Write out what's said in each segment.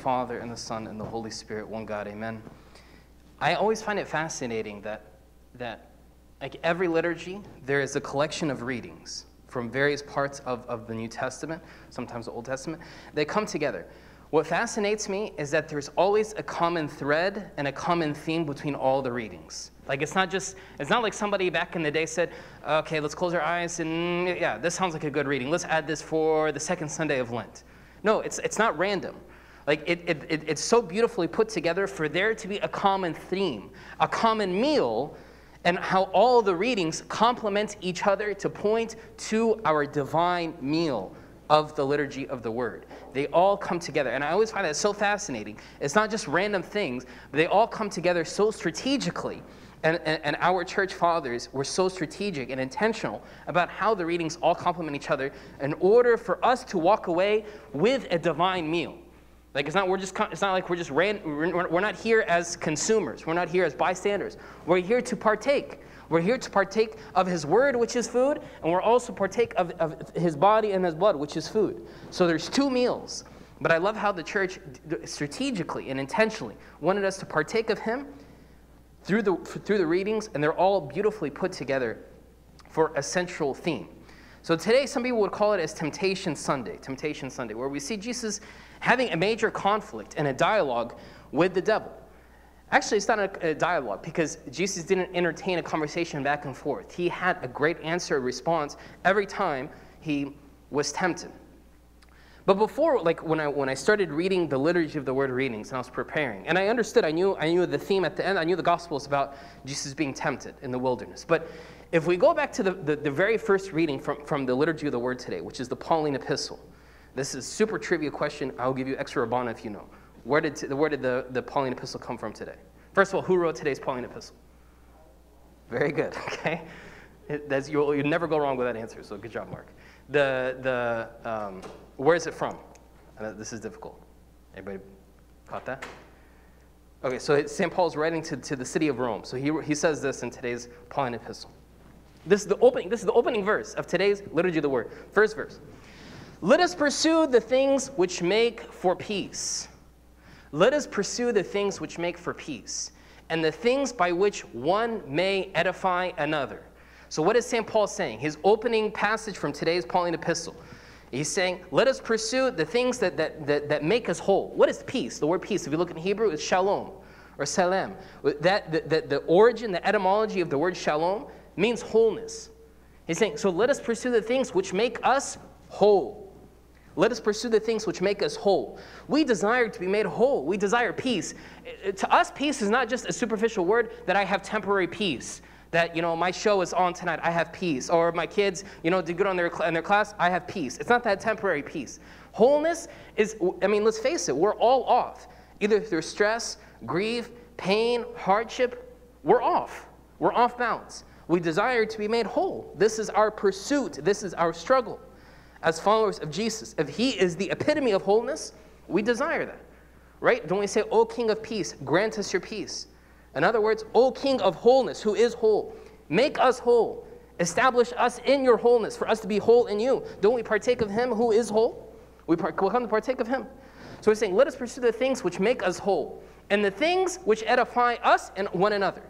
Father, and the Son, and the Holy Spirit, one God, amen. I always find it fascinating that, that like every liturgy, there is a collection of readings from various parts of, of the New Testament, sometimes the Old Testament. They come together. What fascinates me is that there's always a common thread and a common theme between all the readings. Like it's not just, it's not like somebody back in the day said, okay, let's close our eyes and yeah, this sounds like a good reading. Let's add this for the second Sunday of Lent. No, it's, it's not random. Like it, it, it, it's so beautifully put together for there to be a common theme, a common meal, and how all the readings complement each other to point to our divine meal of the liturgy of the word. They all come together. And I always find that so fascinating. It's not just random things, but they all come together so strategically. And, and, and, our church fathers were so strategic and intentional about how the readings all complement each other in order for us to walk away with a divine meal. Like it's not we're just it's not like we're just ran, we're not here as consumers. We're not here as bystanders. We're here to partake. We're here to partake of his word, which is food, and we're also partake of, of his body and his blood, which is food. So there's two meals. But I love how the church strategically and intentionally wanted us to partake of him through the, through the readings, and they're all beautifully put together for a central theme. So today, some people would call it as Temptation Sunday, Temptation Sunday, where we see Jesus having a major conflict and a dialogue with the devil. Actually, it's not a, dialogue because Jesus didn't entertain a conversation back and forth. He had a great answer, response every time he was tempted. But before, like when I when I started reading the liturgy of the word readings and I was preparing, and I understood, I knew I knew the theme at the end. I knew the gospel was about Jesus being tempted in the wilderness. But if we go back to the, the, the very first reading from, from the liturgy of the word today, which is the Pauline epistle, this is super trivia question. I'll give you extra rabbana if you know. Where did, where did the, the Pauline epistle come from today? First of all, who wrote today's Pauline epistle? Very good, okay? It, you'll, you'll never go wrong with that answer, so good job, Mark. The, the, um, where is it from? this is difficult. Anybody caught that? Okay, so St. Paul's writing to, to the city of Rome. So he, he says this in today's Pauline epistle. This is, the opening, this is the opening verse of today's Liturgy of the Word. First verse. Let us pursue the things which make for peace. Let us pursue the things which make for peace, and the things by which one may edify another. So, what is St. Paul saying? His opening passage from today's Pauline epistle. He's saying, let us pursue the things that, that, that, that make us whole. What is peace? The word peace, if you look in Hebrew, it's shalom or salam. That, the, the, the origin, the etymology of the word shalom means wholeness. He's saying, so let us pursue the things which make us whole. Let us pursue the things which make us whole. We desire to be made whole. We desire peace. Eh, eh, to us, peace is not just a superficial word that I have temporary peace. That, you know, my show is on tonight, I have peace. Or my kids, you know, did good on their, in their class, I have peace. It's not that temporary peace. Wholeness is, I mean, let's face it, we're all off. Either through stress, grief, pain, hardship, we're off. We're off balance. We desire to be made whole. This is our pursuit, this is our struggle as followers of Jesus, if He is the epitome of wholeness, we desire that. Right? Don't we say, O King of peace, grant us your peace? In other words, O King of wholeness, who is whole, make us whole. Establish us in your wholeness, for us to be whole in you. Don't we partake of Him who is whole? We come to partake of Him. So we're saying, let us pursue the things which make us whole, and the things which edify us and one another.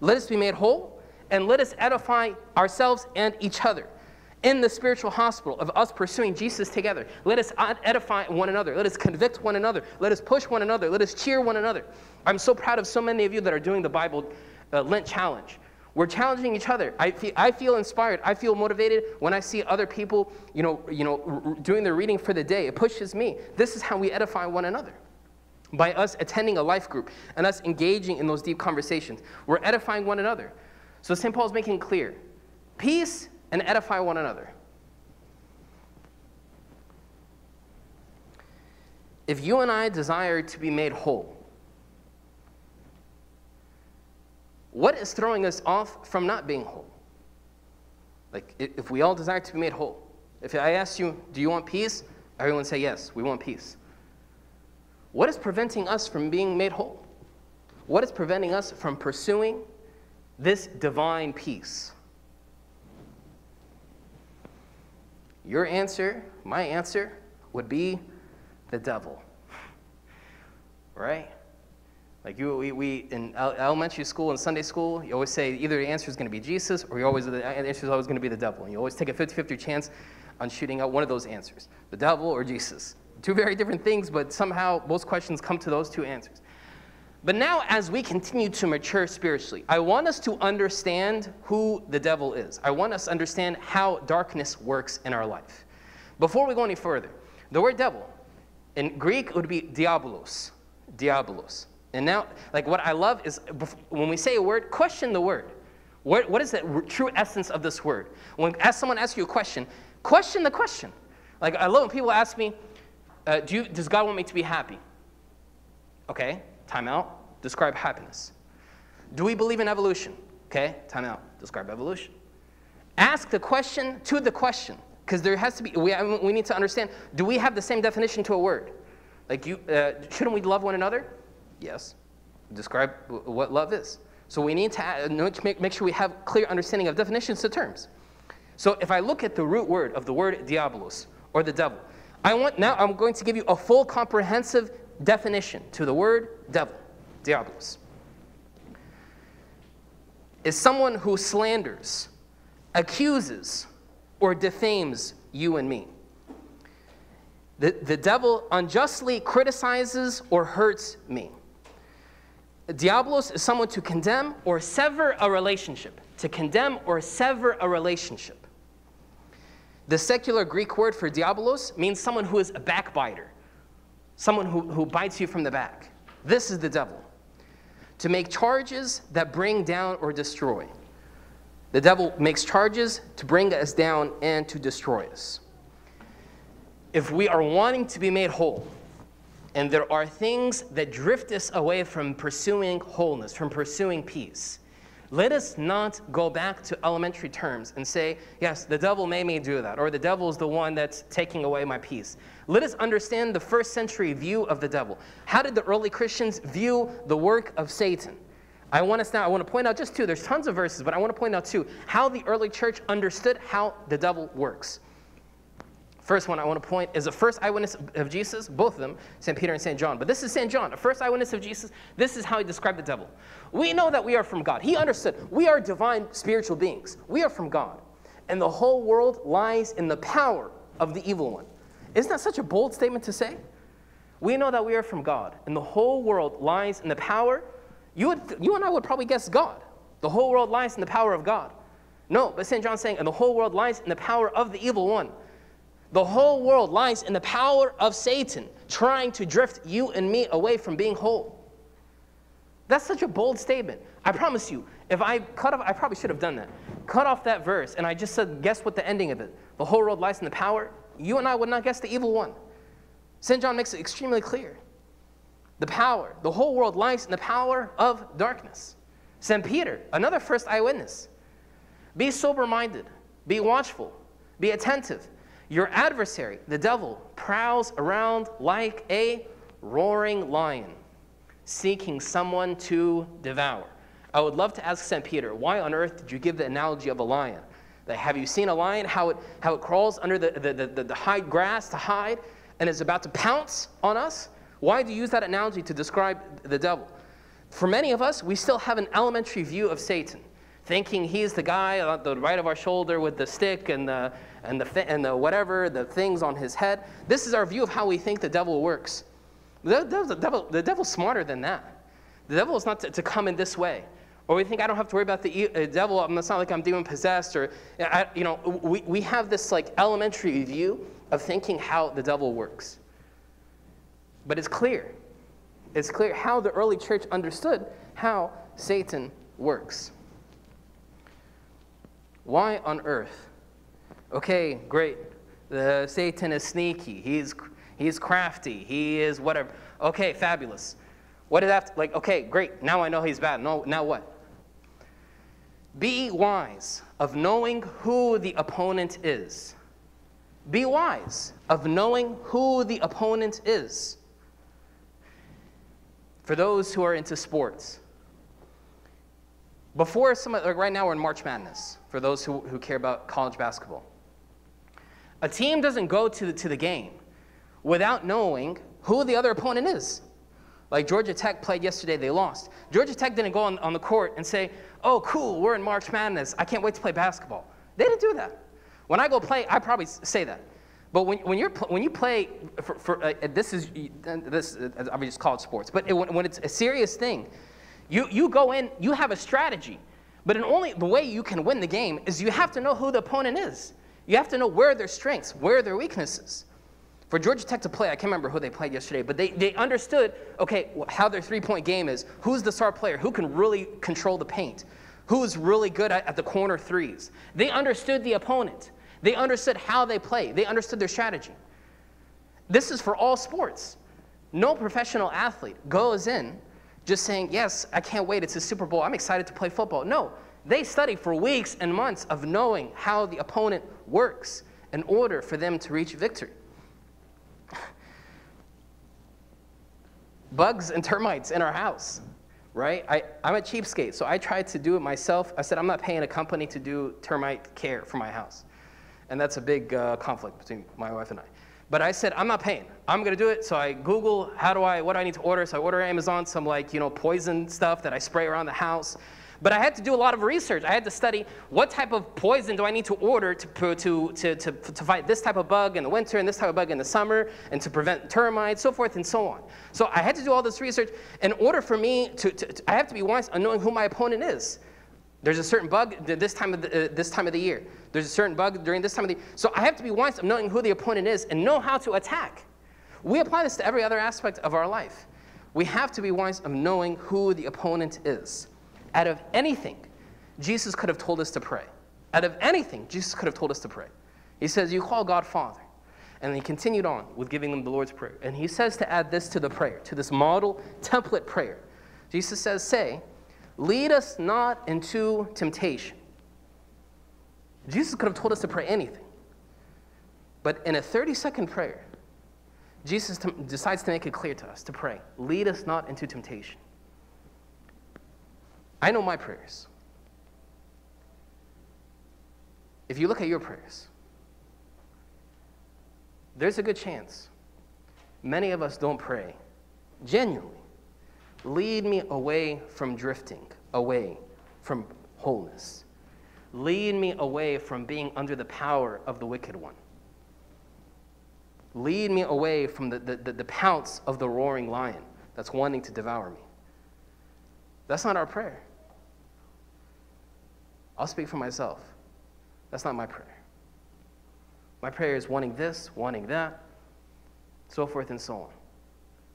Let us be made whole, and let us edify ourselves and each other in the spiritual hospital of us pursuing Jesus together. Let us edify one another. Let us convict one another. Let us push one another. Let us cheer one another. I'm so proud of so many of you that are doing the Bible uh, Lent challenge. We're challenging each other. I feel, I feel inspired. I feel motivated when I see other people, you know, you know, doing their reading for the day. It pushes me. This is how we edify one another. By us attending a life group and us engaging in those deep conversations, we're edifying one another. So St. Paul's making clear peace and edify one another. If you and I desire to be made whole, what is throwing us off from not being whole? Like, if we all desire to be made whole, if I ask you, do you want peace? Everyone say, yes, we want peace. What is preventing us from being made whole? What is preventing us from pursuing this divine peace? Your answer, my answer, would be the devil. right? Like you, we, we in elementary school and Sunday school, you always say either the answer is going to be Jesus or you always the answer is always going to be the devil. And you always take a 50-50 chance on shooting out one of those answers, the devil or Jesus. Two very different things, but somehow most questions come to those two answers. But now, as we continue to mature spiritually, I want us to understand who the devil is. I want us to understand how darkness works in our life. Before we go any further, the word devil in Greek would be diabolos. Diabolos. And now, like what I love is when we say a word, question the word. what, what is the true essence of this word? When as someone asks you a question, question the question. Like I love when people ask me, uh, do you, does God want me to be happy? Okay, time out. Describe happiness. Do we believe in evolution? Okay, time out. Describe evolution. Ask the question to the question, because there has to be, we, we need to understand, do we have the same definition to a word? Like, you, uh, shouldn't we love one another? Yes. Describe what love is. So we need to, make, make sure we have clear understanding of definitions to terms. So if I look at the root word of the word diabolos, or the devil, I want, now I'm going to give you a full comprehensive definition to the word devil, diabolos. Is someone who slanders, accuses, or defames you and me. The, the devil unjustly criticizes or hurts me. Diabolos is someone to condemn or sever a relationship. To condemn or sever a relationship. The secular Greek word for diabolos means someone who is a backbiter, someone who, who bites you from the back. This is the devil. To make charges that bring down or destroy. The devil makes charges to bring us down and to destroy us. If we are wanting to be made whole, and there are things that drift us away from pursuing wholeness, from pursuing peace, let us not go back to elementary terms and say, yes, the devil made me do that, or the devil is the one that's taking away my peace. Let us understand the first century view of the devil. How did the early Christians view the work of Satan? I want us now, I want to point out just two, there's tons of verses, but I want to point out two, how the early church understood how the devil works. First one I want to point is the first eyewitness of Jesus, both of them, St. Peter and St. John. But this is St. John, the first eyewitness of Jesus. This is how he described the devil. We know that we are from God. He understood we are divine spiritual beings. We are from God. And the whole world lies in the power of the evil one. Isn't that such a bold statement to say? We know that we are from God, and the whole world lies in the power. You, would, you and I would probably guess God. The whole world lies in the power of God. No, but St. John's saying, and the whole world lies in the power of the evil one. The whole world lies in the power of Satan, trying to drift you and me away from being whole. That's such a bold statement. I promise you, if I cut off, I probably should have done that. Cut off that verse, and I just said, guess what the ending of it? The whole world lies in the power. You and I would not guess the evil one. St. John makes it extremely clear. The power, the whole world lies in the power of darkness. St. Peter, another first eyewitness. Be sober minded, be watchful, be attentive. Your adversary, the devil, prowls around like a roaring lion, seeking someone to devour. I would love to ask St. Peter, why on earth did you give the analogy of a lion? That have you seen a lion, how it, how it crawls under the, the, the, the hide grass to hide and is about to pounce on us? Why do you use that analogy to describe the devil? For many of us, we still have an elementary view of Satan, thinking he's the guy on the right of our shoulder with the stick and the, and the, and the whatever, the things on his head. This is our view of how we think the devil works. The, the, devil, the devil's smarter than that. The devil is not to, to come in this way. Or we think I don't have to worry about the uh, devil. It's not like I'm demon possessed. Or, I, you know, we, we have this like elementary view of thinking how the devil works. But it's clear. It's clear how the early church understood how Satan works. Why on earth okay, great. The Satan is sneaky. He's, he's crafty. He is whatever. Okay, fabulous. What did that, like, okay, great. Now I know he's bad. No, now what? Be wise of knowing who the opponent is. Be wise of knowing who the opponent is. For those who are into sports, before some, like right now we're in March Madness, for those who, who care about college basketball. A team doesn't go to the, to the game without knowing who the other opponent is. Like Georgia Tech played yesterday, they lost. Georgia Tech didn't go on, on the court and say, oh, cool, we're in March Madness. I can't wait to play basketball. They didn't do that. When I go play, I probably say that. But when, when, you're, when you play, for, for uh, this is, this, uh, I mean, just call sports, but it, when, when it's a serious thing, you, you go in, you have a strategy. But in only the way you can win the game is you have to know who the opponent is. You have to know where their strengths, where their weaknesses. For Georgia Tech to play, I can't remember who they played yesterday, but they, they understood, okay, how their three-point game is, who's the star player, who can really control the paint, who's really good at, at the corner threes. They understood the opponent. They understood how they play. They understood their strategy. This is for all sports. No professional athlete goes in just saying, yes, I can't wait, it's a Super Bowl, I'm excited to play football. No, they study for weeks and months of knowing how the opponent works in order for them to reach victory. bugs and termites in our house, right? I, I'm a cheapskate, so I tried to do it myself. I said, I'm not paying a company to do termite care for my house. And that's a big uh, conflict between my wife and I. But I said, I'm not paying. I'm gonna do it. So I Google, how do I, what do I need to order? So I order Amazon some like, you know, poison stuff that I spray around the house. But I had to do a lot of research. I had to study what type of poison do I need to order to, to, to, to, to fight this type of bug in the winter and this type of bug in the summer and to prevent termites, so forth and so on. So I had to do all this research in order for me to, to, I have to be wise on knowing who my opponent is. There's a certain bug this time of the, uh, this time of the year. There's a certain bug during this time of the year. So I have to be wise of knowing who the opponent is and know how to attack. We apply this to every other aspect of our life. We have to be wise of knowing who the opponent is. Out of anything, Jesus could have told us to pray. Out of anything, Jesus could have told us to pray. He says, You call God Father. And he continued on with giving them the Lord's Prayer. And he says to add this to the prayer, to this model template prayer. Jesus says, Say, lead us not into temptation. Jesus could have told us to pray anything. But in a 30 second prayer, Jesus t- decides to make it clear to us to pray, lead us not into temptation. I know my prayers. If you look at your prayers, there's a good chance many of us don't pray genuinely. Lead me away from drifting, away from wholeness. Lead me away from being under the power of the wicked one. Lead me away from the, the, the, the pounce of the roaring lion that's wanting to devour me. That's not our prayer. I'll speak for myself. That's not my prayer. My prayer is wanting this, wanting that, so forth and so on.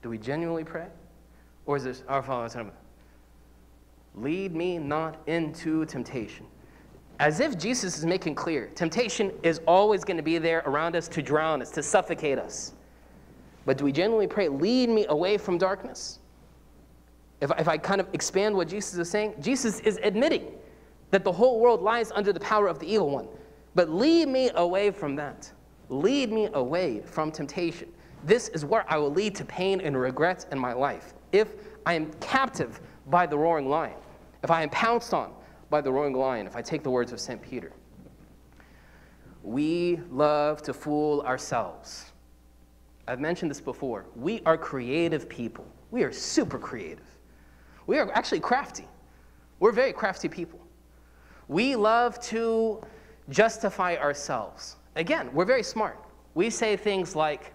Do we genuinely pray? Or is this our Father, lead me not into temptation? As if Jesus is making clear temptation is always going to be there around us to drown us, to suffocate us. But do we genuinely pray, lead me away from darkness? If, if I kind of expand what Jesus is saying, Jesus is admitting that the whole world lies under the power of the evil one. But lead me away from that. Lead me away from temptation. This is where I will lead to pain and regret in my life. If I am captive by the roaring lion, if I am pounced on by the roaring lion, if I take the words of St. Peter. We love to fool ourselves. I've mentioned this before. We are creative people. We are super creative. We are actually crafty. We're very crafty people. We love to justify ourselves. Again, we're very smart. We say things like,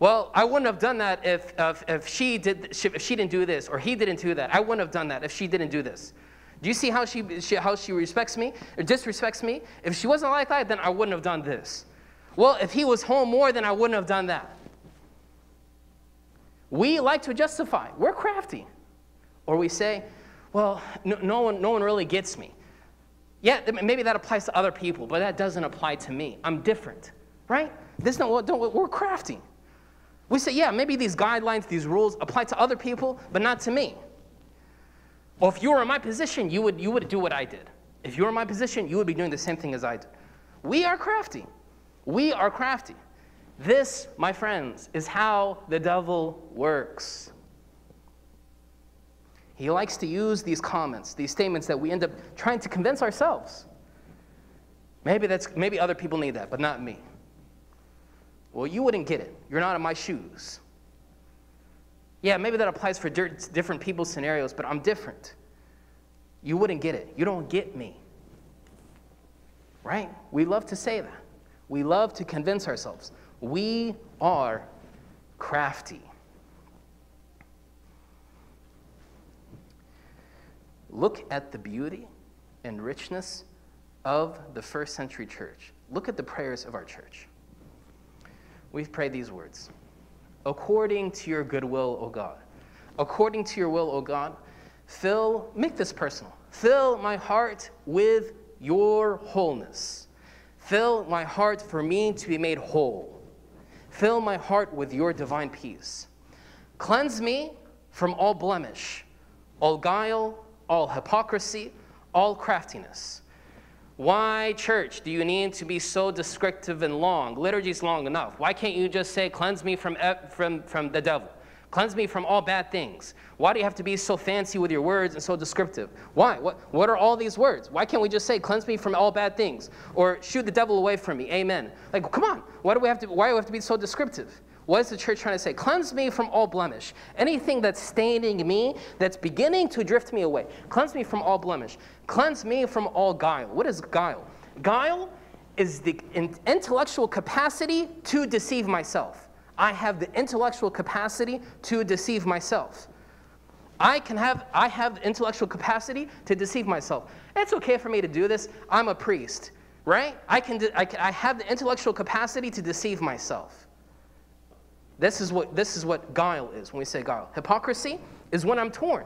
well, I wouldn't have done that if, if, if, she, did, if she didn't do this, or he didn't do that. I wouldn't have done that if she didn't do this. Do you see how she, she, how she respects me or disrespects me? If she wasn't like that, then I wouldn't have done this. Well, if he was home more, then I wouldn't have done that. We like to justify. We're crafty. Or we say, well, no, no, one, no one really gets me. Yeah, maybe that applies to other people, but that doesn't apply to me. I'm different, right? This don't, don't we're crafty. We say, yeah, maybe these guidelines, these rules apply to other people, but not to me. Well, if you were in my position, you would, you would do what I did. If you were in my position, you would be doing the same thing as I did. We are crafty. We are crafty. This, my friends, is how the devil works. He likes to use these comments, these statements that we end up trying to convince ourselves. Maybe, that's, maybe other people need that, but not me. Well, you wouldn't get it. You're not in my shoes. Yeah, maybe that applies for different people's scenarios, but I'm different. You wouldn't get it. You don't get me. Right? We love to say that. We love to convince ourselves. We are crafty. Look at the beauty and richness of the first century church. Look at the prayers of our church. We've prayed these words According to your goodwill, O God. According to your will, O God, fill, make this personal. Fill my heart with your wholeness. Fill my heart for me to be made whole. Fill my heart with your divine peace. Cleanse me from all blemish, all guile, all hypocrisy, all craftiness. Why, church, do you need to be so descriptive and long? Liturgy's long enough. Why can't you just say, cleanse me from, from, from the devil? Cleanse me from all bad things. Why do you have to be so fancy with your words and so descriptive? Why? What, what are all these words? Why can't we just say, cleanse me from all bad things? Or shoot the devil away from me? Amen. Like, come on. Why do we have to, why do we have to be so descriptive? What is the church trying to say? Cleanse me from all blemish. Anything that's staining me, that's beginning to drift me away. Cleanse me from all blemish. Cleanse me from all guile. What is guile? Guile is the intellectual capacity to deceive myself. I have the intellectual capacity to deceive myself. I can have I have the intellectual capacity to deceive myself. It's okay for me to do this. I'm a priest, right? I can, I can I have the intellectual capacity to deceive myself. This is what, this is what guile is when we say guile. Hypocrisy is when I'm torn.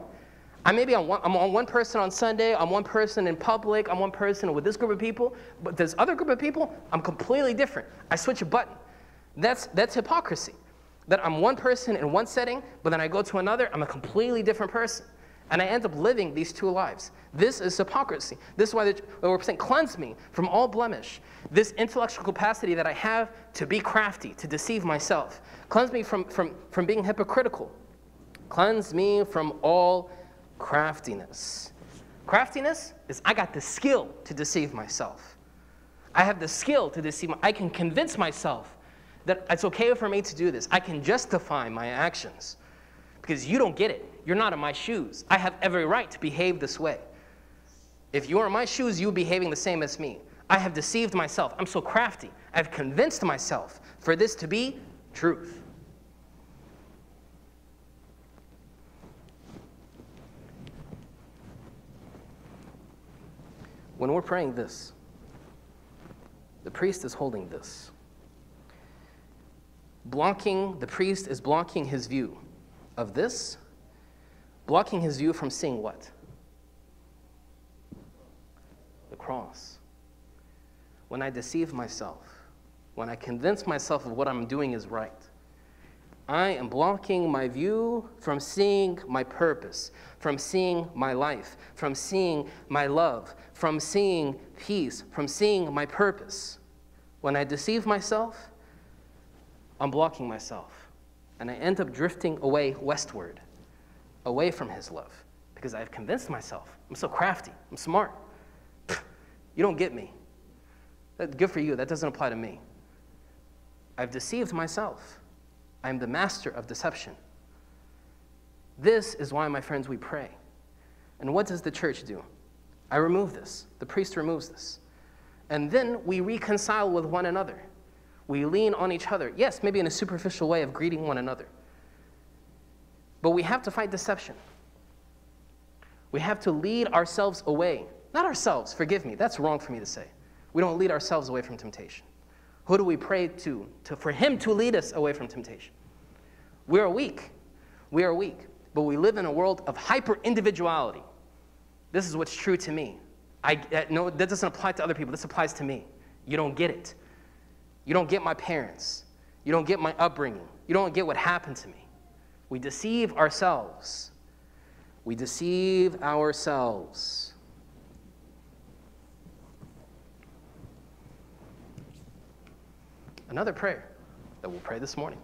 I maybe I'm one, I'm on one person on Sunday, I'm one person in public, I'm one person with this group of people, but this other group of people, I'm completely different. I switch a button. That's, that's hypocrisy. That I'm one person in one setting, but then I go to another, I'm a completely different person. And I end up living these two lives. This is hypocrisy. This is why we're saying, cleanse me from all blemish. This intellectual capacity that I have to be crafty, to deceive myself. Cleanse me from, from, from being hypocritical. Cleanse me from all craftiness. Craftiness is I got the skill to deceive myself. I have the skill to deceive. I can convince myself that it's okay for me to do this. I can justify my actions because you don't get it. You're not in my shoes. I have every right to behave this way. If you are in my shoes, you're behaving the same as me. I have deceived myself. I'm so crafty. I've convinced myself for this to be truth. When we're praying this, the priest is holding this. Blocking, the priest is blocking his view of this Blocking his view from seeing what? The cross. When I deceive myself, when I convince myself of what I'm doing is right, I am blocking my view from seeing my purpose, from seeing my life, from seeing my love, from seeing peace, from seeing my purpose. When I deceive myself, I'm blocking myself. And I end up drifting away westward away from His love because I've convinced myself. I'm so crafty. I'm smart. You don't get me. That's good for you. That doesn't apply to me. I've deceived myself. I'm the master of deception. This is why, my friends, we pray. And what does the church do? I remove this. The priest removes this. And then we reconcile with one another. We lean on each other. Yes, maybe in a superficial way of greeting one another. But we have to fight deception. We have to lead ourselves away. Not ourselves, forgive me, that's wrong for me to say. We don't lead ourselves away from temptation. Who do we pray to, to for Him to lead us away from temptation? We are weak. We are weak. But we live in a world of hyper individuality. This is what's true to me. I, no, that doesn't apply to other people. This applies to me. You don't get it. You don't get my parents. You don't get my upbringing. You don't get what happened to me. We deceive ourselves. We deceive ourselves. Another prayer that we'll pray this morning.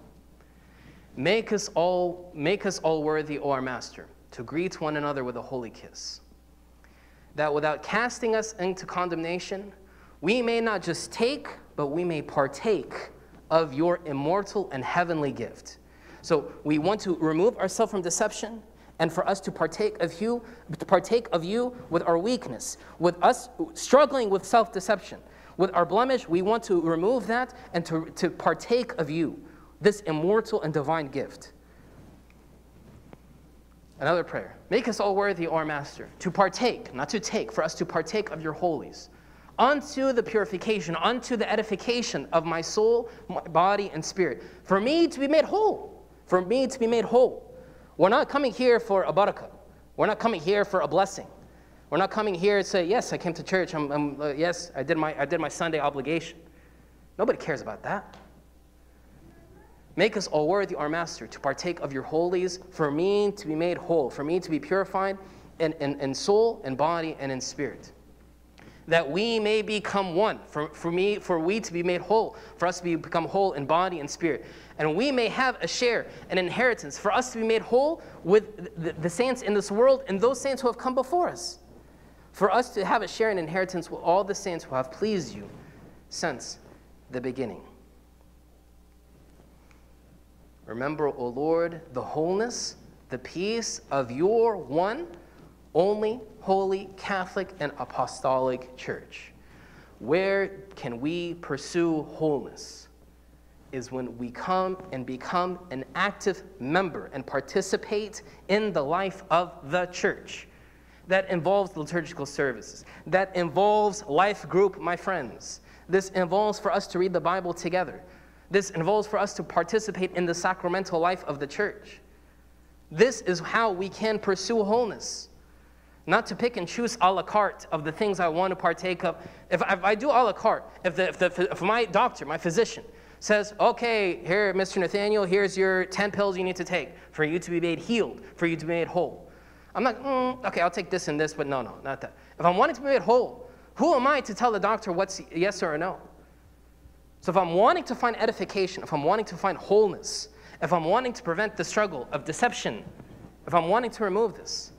Make us all, make us all worthy, O our Master, to greet one another with a holy kiss, that without casting us into condemnation, we may not just take, but we may partake of your immortal and heavenly gift So we want to remove ourselves from deception and for us to partake of you, to partake of you with our weakness, with us struggling with self-deception. With our blemish, we want to remove that and to, to partake of you, this immortal and divine gift. Another prayer. Make us all worthy, our Master, to partake, not to take, for us to partake of your holies, unto the purification, unto the edification of my soul, my body, and spirit, for me to be made whole, for me to be made whole. We're not coming here for a barakah. We're not coming here for a blessing. We're not coming here to say, yes, I came to church. I'm, I'm uh, yes, I did, my, I did my Sunday obligation. Nobody cares about that. Make us all worthy, our Master, to partake of your holies, for me to be made whole, for me to be purified in, in, in soul and body and in spirit. That we may become one, for, for me, for we to be made whole, for us to be, become whole in body and spirit. And we may have a share, an inheritance, for us to be made whole with the, the saints in this world and those saints who have come before us. For us to have a share in inheritance with all the saints who have pleased you since the beginning. Remember, O Lord, the wholeness, the peace of your one, only holy Catholic and Apostolic Church. Where can we pursue wholeness? Is when we come and become an active member and participate in the life of the church. That involves liturgical services. That involves life group, my friends. This involves for us to read the Bible together. This involves for us to participate in the sacramental life of the church. This is how we can pursue wholeness. Not to pick and choose a la carte of the things I want to partake of. If, if I do a la carte, if, the, if, the, if my doctor, my physician, says, okay, here, Mr. Nathaniel, here's your 10 pills you need to take for you to be made healed, for you to be made whole. I'm like, mm, okay, I'll take this and this, but no, no, not that. If I'm wanting to be made whole, who am I to tell the doctor what's yes or no? So if I'm wanting to find edification, if I'm wanting to find wholeness, if I'm wanting to prevent the struggle of deception, if I'm wanting to remove this,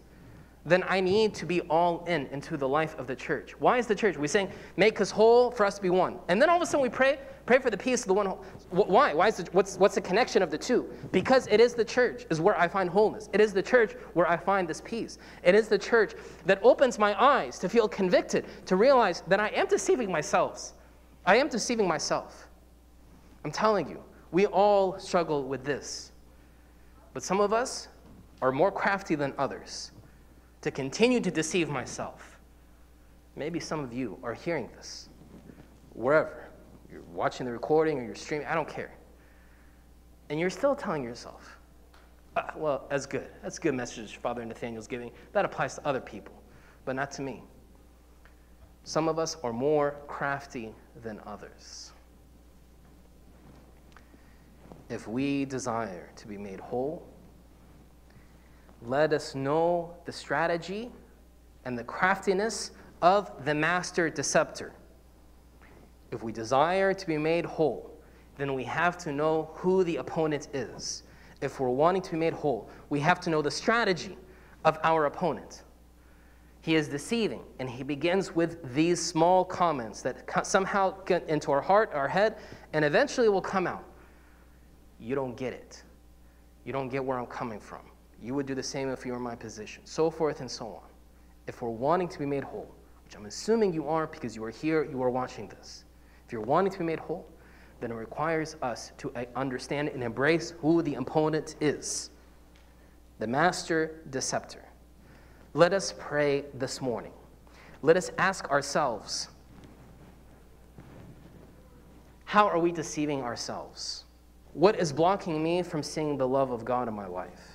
then I need to be all in into the life of the church. Why is the church? We're saying, make us whole for us to be one. And then all of a sudden we pray, pray for the peace of the one. Why? Why is the, what's, what's the connection of the two? Because it is the church is where I find wholeness. It is the church where I find this peace. It is the church that opens my eyes to feel convicted, to realize that I am deceiving myself. I am deceiving myself. I'm telling you, we all struggle with this. But some of us are more crafty than others to continue to deceive myself. Maybe some of you are hearing this, wherever. You're watching the recording or you're streaming, I don't care. And you're still telling yourself, ah, well, that's good. That's a good message Father Nathaniel's giving. That applies to other people, but not to me. Some of us are more crafty than others. If we desire to be made whole, let us know the strategy and the craftiness of the master deceptor. If we desire to be made whole, then we have to know who the opponent is. If we're wanting to be made whole, we have to know the strategy of our opponent. He is deceiving, and he begins with these small comments that somehow get into our heart, our head, and eventually will come out. You don't get it. You don't get where I'm coming from. You would do the same if you were in my position, so forth and so on. If we're wanting to be made whole, which I'm assuming you are because you are here, you are watching this. If you're wanting to be made whole, then it requires us to uh, understand and embrace who the opponent is the master deceptor. Let us pray this morning. Let us ask ourselves how are we deceiving ourselves? What is blocking me from seeing the love of God in my life?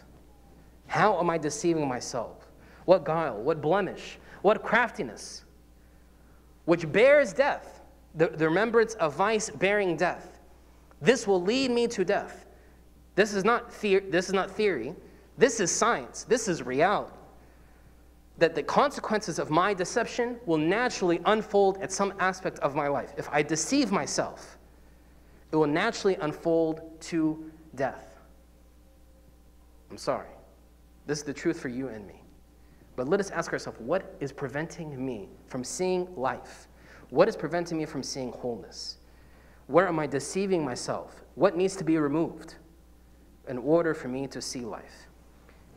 How am I deceiving myself? What guile, what blemish, what craftiness, which bears death, the, the remembrance of vice bearing death. This will lead me to death. This is not, the- this is not theory. This is science. This is reality that the consequences of my deception will naturally unfold at some aspect of my life. If I deceive myself, it will naturally unfold to death. I'm sorry. This is the truth for you and me. But let us ask ourselves what is preventing me from seeing life? What is preventing me from seeing wholeness? Where am I deceiving myself? What needs to be removed? in order for me to see life.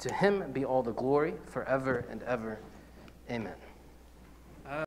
To him be all the glory forever and ever. Amen.